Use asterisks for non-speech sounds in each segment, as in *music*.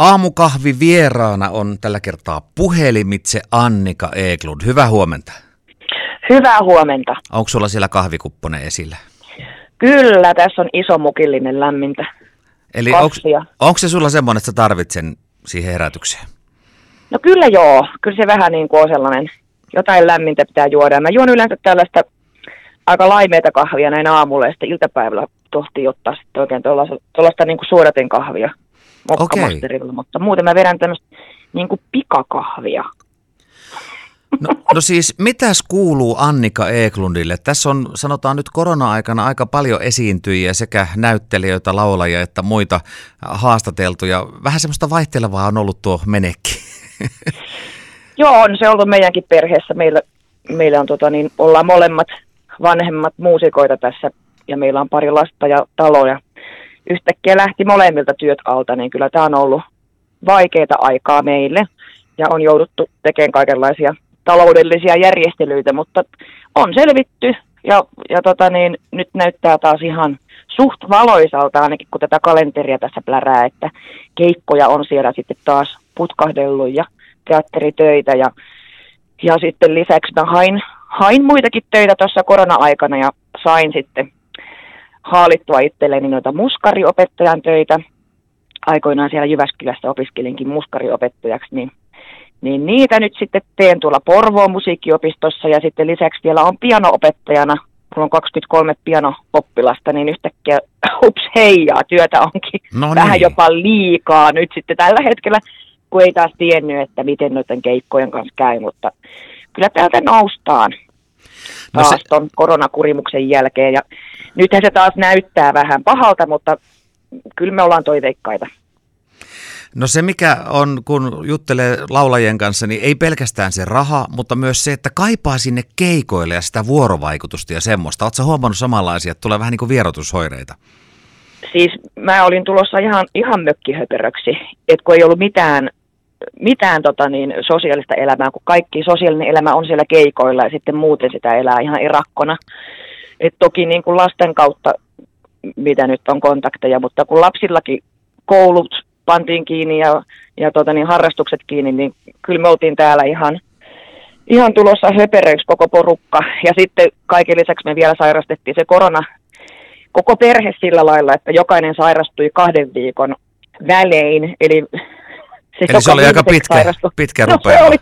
Aamukahvi vieraana on tällä kertaa puhelimitse Annika Eklund. Hyvää huomenta. Hyvää huomenta. Onko sulla siellä kahvikupponen esillä? Kyllä, tässä on iso mukillinen lämmintä. Eli onko se sulla semmoinen, että sä tarvitset siihen herätykseen? No kyllä joo, kyllä se vähän niin kuin on sellainen, jotain lämmintä pitää juoda. Mä juon yleensä tällaista aika laimeita kahvia näin aamulla ja sitten iltapäivällä tohtii ottaa sitten oikein tuollaista, tuollaista niin kuin suodatin kahvia mokkamasterilla, mutta muuten mä vedän tämmöistä niin kuin pikakahvia. No, no siis, mitäs kuuluu Annika Eklundille? Tässä on, sanotaan nyt korona-aikana aika paljon esiintyjiä, sekä näyttelijöitä, laulajia että muita haastateltuja. Vähän semmoista vaihtelevaa on ollut tuo menekki. *laughs* Joo, on se ollut meidänkin perheessä. Meillä, meillä on, tota, niin, ollaan molemmat vanhemmat muusikoita tässä ja meillä on pari lasta ja taloja. Yhtäkkiä lähti molemmilta työt alta, niin kyllä tämä on ollut vaikeita aikaa meille. Ja on jouduttu tekemään kaikenlaisia taloudellisia järjestelyitä, mutta on selvitty. Ja, ja tota niin, nyt näyttää taas ihan suht valoisalta ainakin, kun tätä kalenteria tässä plärää, että keikkoja on siellä sitten taas putkahdellut ja teatteritöitä ja, ja sitten lisäksi mä hain, hain muitakin töitä tuossa korona-aikana ja sain sitten haalittua itselleni noita muskariopettajan töitä. Aikoinaan siellä Jyväskylässä opiskelinkin muskariopettajaksi, niin niin niitä nyt sitten teen tuolla Porvoon musiikkiopistossa ja sitten lisäksi vielä on pianoopettajana. Mulla on 23 pianopoppilasta, niin yhtäkkiä *coughs* ups heijaa, työtä onkin No *laughs* niin. vähän jopa liikaa nyt sitten tällä hetkellä, kun ei taas tiennyt, että miten noiden keikkojen kanssa käy, mutta kyllä täältä noustaan No taas se- ton koronakurimuksen jälkeen ja nythän se taas näyttää vähän pahalta, mutta kyllä me ollaan toiveikkaita. No se mikä on, kun juttelee laulajien kanssa, niin ei pelkästään se raha, mutta myös se, että kaipaa sinne keikoille ja sitä vuorovaikutusta ja semmoista. Oletko huomannut samanlaisia, että tulee vähän niin kuin vierotushoireita? siis mä olin tulossa ihan, ihan mökkihöperöksi, että kun ei ollut mitään, mitään tota niin, sosiaalista elämää, kun kaikki sosiaalinen elämä on siellä keikoilla ja sitten muuten sitä elää ihan erakkona. Et toki niin kuin lasten kautta, mitä nyt on kontakteja, mutta kun lapsillakin koulut pantiin kiinni ja, ja tota niin, harrastukset kiinni, niin kyllä me oltiin täällä ihan, ihan tulossa höperöiksi koko porukka. Ja sitten kaiken lisäksi me vielä sairastettiin se korona koko perhe sillä lailla, että jokainen sairastui kahden viikon välein. Eli se, Eli se oli aika pitkä, sairastui- pitkä no, se oli,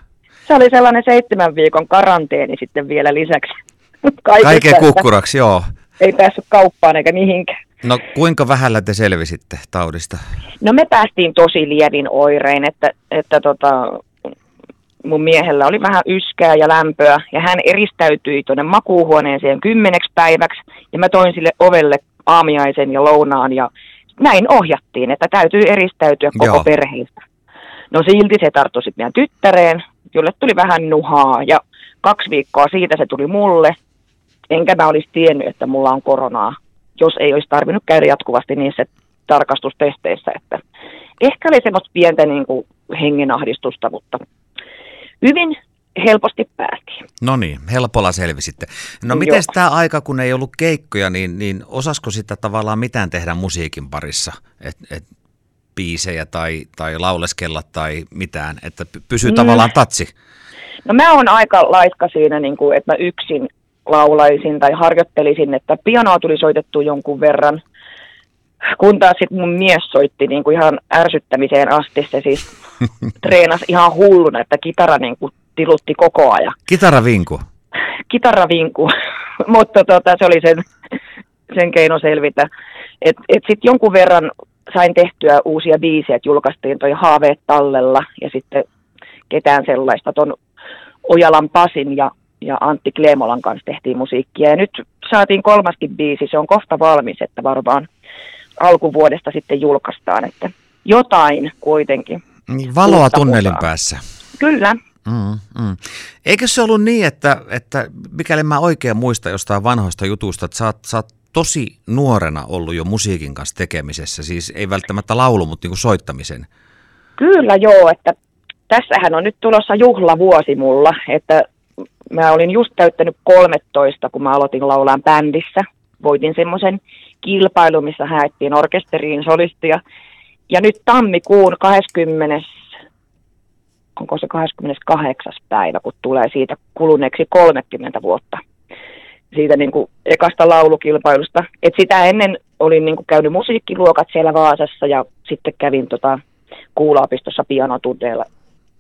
se oli sellainen seitsemän viikon karanteeni sitten vielä lisäksi. *laughs* Kaikesta, Kaiken kukkuraksi, joo. Ei päässyt kauppaan eikä mihinkään. No kuinka vähällä te selvisitte taudista? No me päästiin tosi lievin oirein, että, että tota, mun miehellä oli vähän yskää ja lämpöä ja hän eristäytyi tuonne makuuhuoneeseen kymmeneksi päiväksi ja mä toin sille ovelle aamiaisen ja lounaan ja näin ohjattiin, että täytyy eristäytyä koko Joo. perheestä. No silti se tarttui sitten meidän tyttäreen, jolle tuli vähän nuhaa ja kaksi viikkoa siitä se tuli mulle. Enkä mä olisi tiennyt, että mulla on koronaa, jos ei olisi tarvinnut käydä jatkuvasti niissä tarkastustesteissä. Että ehkä oli semmoista pientä niin kuin hengenahdistusta, mutta hyvin helposti päästiin. No niin, helpolla selvisitte. No miten tämä aika, kun ei ollut keikkoja, niin, niin osasko sitä tavallaan mitään tehdä musiikin parissa? Et, et, biisejä tai, tai lauleskella tai mitään, että py- pysyy Mm. tavallaan tatsi. No mä oon aika laiska siinä, niin kuin, että mä yksin laulaisin tai harjoittelisin, että pianoa tuli soitettu jonkun verran, kun taas sit mun mies soitti niin kuin ihan ärsyttämiseen asti. Se siis *laughs* treenasi ihan hulluna, että kitara niin kuin tilutti koko ajan. Kitaravinku. Kitaravinku, *laughs* mutta tota, se oli sen, sen keino selvitä. Et, et sitten jonkun verran sain tehtyä uusia biisejä, että julkaistiin toi Haaveet tallella ja sitten ketään sellaista ton Ojalan Pasin ja, ja Antti Kleemolan kanssa tehtiin musiikkia. Ja nyt saatiin kolmaskin biisi, se on kohta valmis, että varmaan alkuvuodesta sitten julkaistaan, että jotain kuitenkin. Niin, Valoa tunnelin musaa. päässä. Kyllä, Mm, mm. Eikö se ollut niin, että, että mikäli mä oikein muistan jostain vanhoista jutusta, että sä oot, sä oot tosi nuorena ollut jo musiikin kanssa tekemisessä, siis ei välttämättä laulu, mutta niin kuin soittamisen. Kyllä joo, että tässähän on nyt tulossa juhlavuosi mulla, että mä olin just täyttänyt 13, kun mä aloitin laulaan bändissä. Voitin semmoisen kilpailun, missä haettiin orkesteriin solistia. ja nyt tammikuun 20, onko se 28. päivä, kun tulee siitä kuluneeksi 30 vuotta siitä niin kuin ekasta laulukilpailusta. Et sitä ennen olin niin kuin käynyt musiikkiluokat siellä Vaasassa ja sitten kävin tota kuulaopistossa pianotunteella.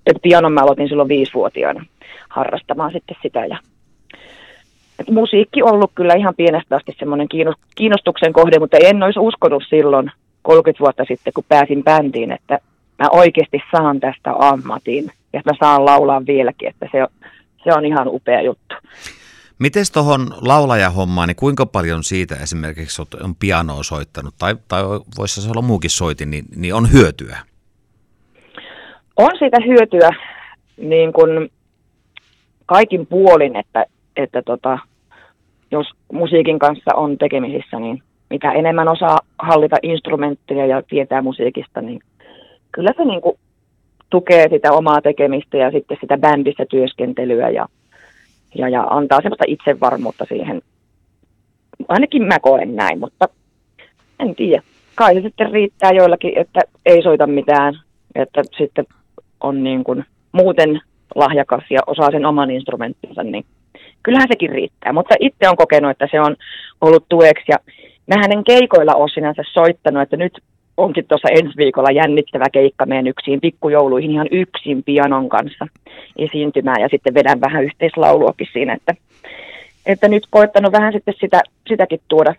Et pianon mä aloitin silloin viisivuotiaana harrastamaan sitten sitä. Ja et musiikki on ollut kyllä ihan pienestä asti semmoinen kiinnostuksen kohde, mutta en olisi uskonut silloin 30 vuotta sitten, kun pääsin bändiin, että mä oikeasti saan tästä ammatin ja mä saan laulaa vieläkin, että se on, se on ihan upea juttu. Miten tuohon laulajahommaan, niin kuinka paljon siitä esimerkiksi on pianoa soittanut, tai, tai voisi se olla muukin soitin, niin, niin on hyötyä? On siitä hyötyä niin kuin kaikin puolin, että, että tota, jos musiikin kanssa on tekemisissä, niin mitä enemmän osaa hallita instrumentteja ja tietää musiikista, niin kyllä se niin kuin tukee sitä omaa tekemistä ja sitten sitä bändissä työskentelyä ja, ja, ja antaa sellaista itsevarmuutta siihen. Ainakin mä koen näin, mutta en tiedä. Kai se sitten riittää joillakin, että ei soita mitään, että sitten on niin kuin muuten lahjakas ja osaa sen oman instrumenttinsa, niin kyllähän sekin riittää. Mutta itse on kokenut, että se on ollut tueksi ja mä hänen keikoilla ole sinänsä soittanut, että nyt onkin tuossa ensi viikolla jännittävä keikka meidän yksin pikkujouluihin ihan yksin pianon kanssa esiintymään ja sitten vedän vähän yhteislauluakin siinä, että, että nyt koittanut vähän sitten sitä, sitäkin tuoda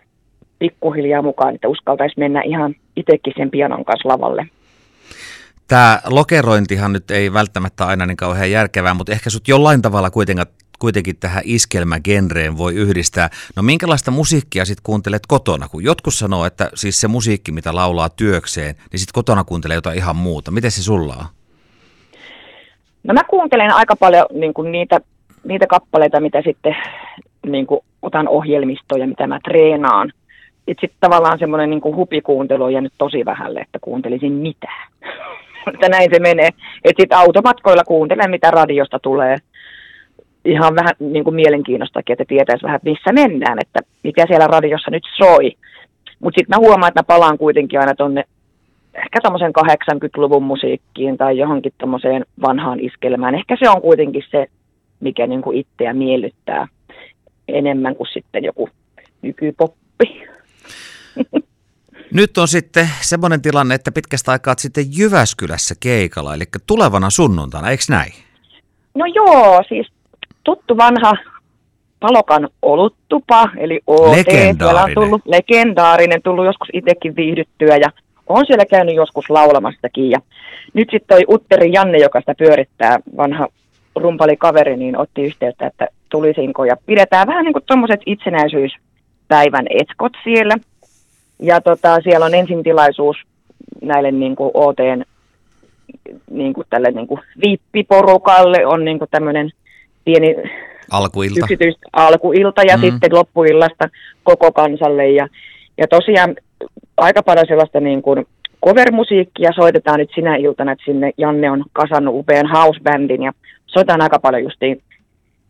pikkuhiljaa mukaan, että uskaltaisi mennä ihan itsekin sen pianon kanssa lavalle. Tämä lokerointihan nyt ei välttämättä aina niin kauhean järkevää, mutta ehkä sut jollain tavalla kuitenkin, kuitenkin tähän iskelmägenreen voi yhdistää. No minkälaista musiikkia sitten kuuntelet kotona? Kun jotkut sanoo, että siis se musiikki, mitä laulaa työkseen, niin sitten kotona kuuntelee jotain ihan muuta. Miten se sulla on? No mä kuuntelen aika paljon niin kuin niitä, niitä kappaleita, mitä sitten niin kuin otan ohjelmistoja, mitä mä treenaan. Sitten tavallaan semmoinen niin hupikuuntelu on jäänyt tosi vähälle, että kuuntelisin mitään. *laughs* että näin se menee. Että sitten automatkoilla kuuntelen, mitä radiosta tulee. Ihan vähän niin kuin mielenkiinnostakin, että tietäisi vähän, missä mennään, että mikä siellä radiossa nyt soi. Mutta sitten mä huomaan, että mä palaan kuitenkin aina tonne ehkä tämmöisen 80-luvun musiikkiin tai johonkin tämmöiseen vanhaan iskelmään. Ehkä se on kuitenkin se, mikä niin kuin itseä miellyttää enemmän kuin sitten joku nykypoppi. *laughs* Nyt on sitten semmoinen tilanne, että pitkästä aikaa sitten Jyväskylässä keikalla, eli tulevana sunnuntaina, eikö näin? No joo, siis tuttu vanha Palokan oluttupa, eli OT. Legendaarinen. on tullut legendaarinen, tullut joskus itsekin viihdyttyä ja on siellä käynyt joskus laulamassakin. Ja nyt sitten toi Utteri Janne, joka sitä pyörittää, vanha rumpali kaveri, niin otti yhteyttä, että tulisinko. Ja pidetään vähän niin kuin tuommoiset itsenäisyyspäivän etkot siellä. Ja tota, siellä on ensin tilaisuus näille niin kuin OTn niin kuin tälle niin kuin viippiporukalle on niin kuin tämmöinen pieni alkuilta, yksityis, alkuilta ja mm. sitten loppuillasta koko kansalle. Ja, ja tosiaan aika paljon sellaista niin kuin cover-musiikkia soitetaan nyt sinä iltana, että sinne Janne on kasannut upean house-bändin ja soitetaan aika paljon justiin,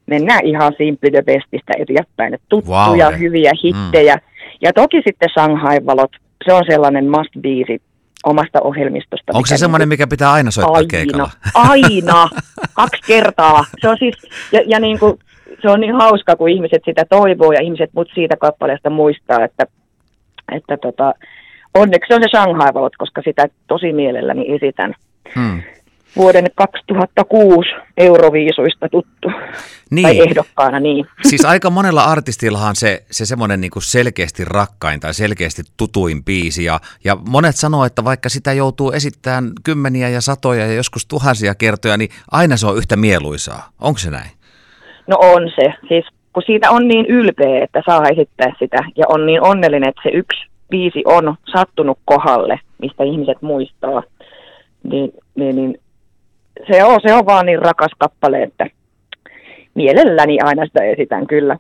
mennään ihan Simply the Bestistä eteenpäin, että tuttuja, wow. hyviä hittejä. Mm. Ja toki sitten Shanghai-valot, se on sellainen must-biisi omasta ohjelmistosta. Onko se semmoinen, niinku mikä pitää aina soittaa aina, keikalla? Aina, *laughs* kaksi kertaa. Se on siis, ja, ja niin kuin, se on niin hauska, kun ihmiset sitä toivoo ja ihmiset mut siitä kappaleesta muistaa, että, että tota, onneksi on se Shanghai-valot, koska sitä tosi mielelläni esitän. Hmm vuoden 2006 Euroviisuista tuttu. Niin. Tai ehdokkaana, niin. Siis aika monella artistillahan se, se semmoinen niin selkeästi rakkain tai selkeästi tutuin biisi. Ja, ja monet sanoo, että vaikka sitä joutuu esittämään kymmeniä ja satoja ja joskus tuhansia kertoja, niin aina se on yhtä mieluisaa. Onko se näin? No on se. Siis kun siitä on niin ylpeä, että saa esittää sitä ja on niin onnellinen, että se yksi biisi on sattunut kohalle, mistä ihmiset muistaa, niin, niin, niin se on, se on vaan niin rakas kappale, että mielelläni aina sitä esitän kyllä.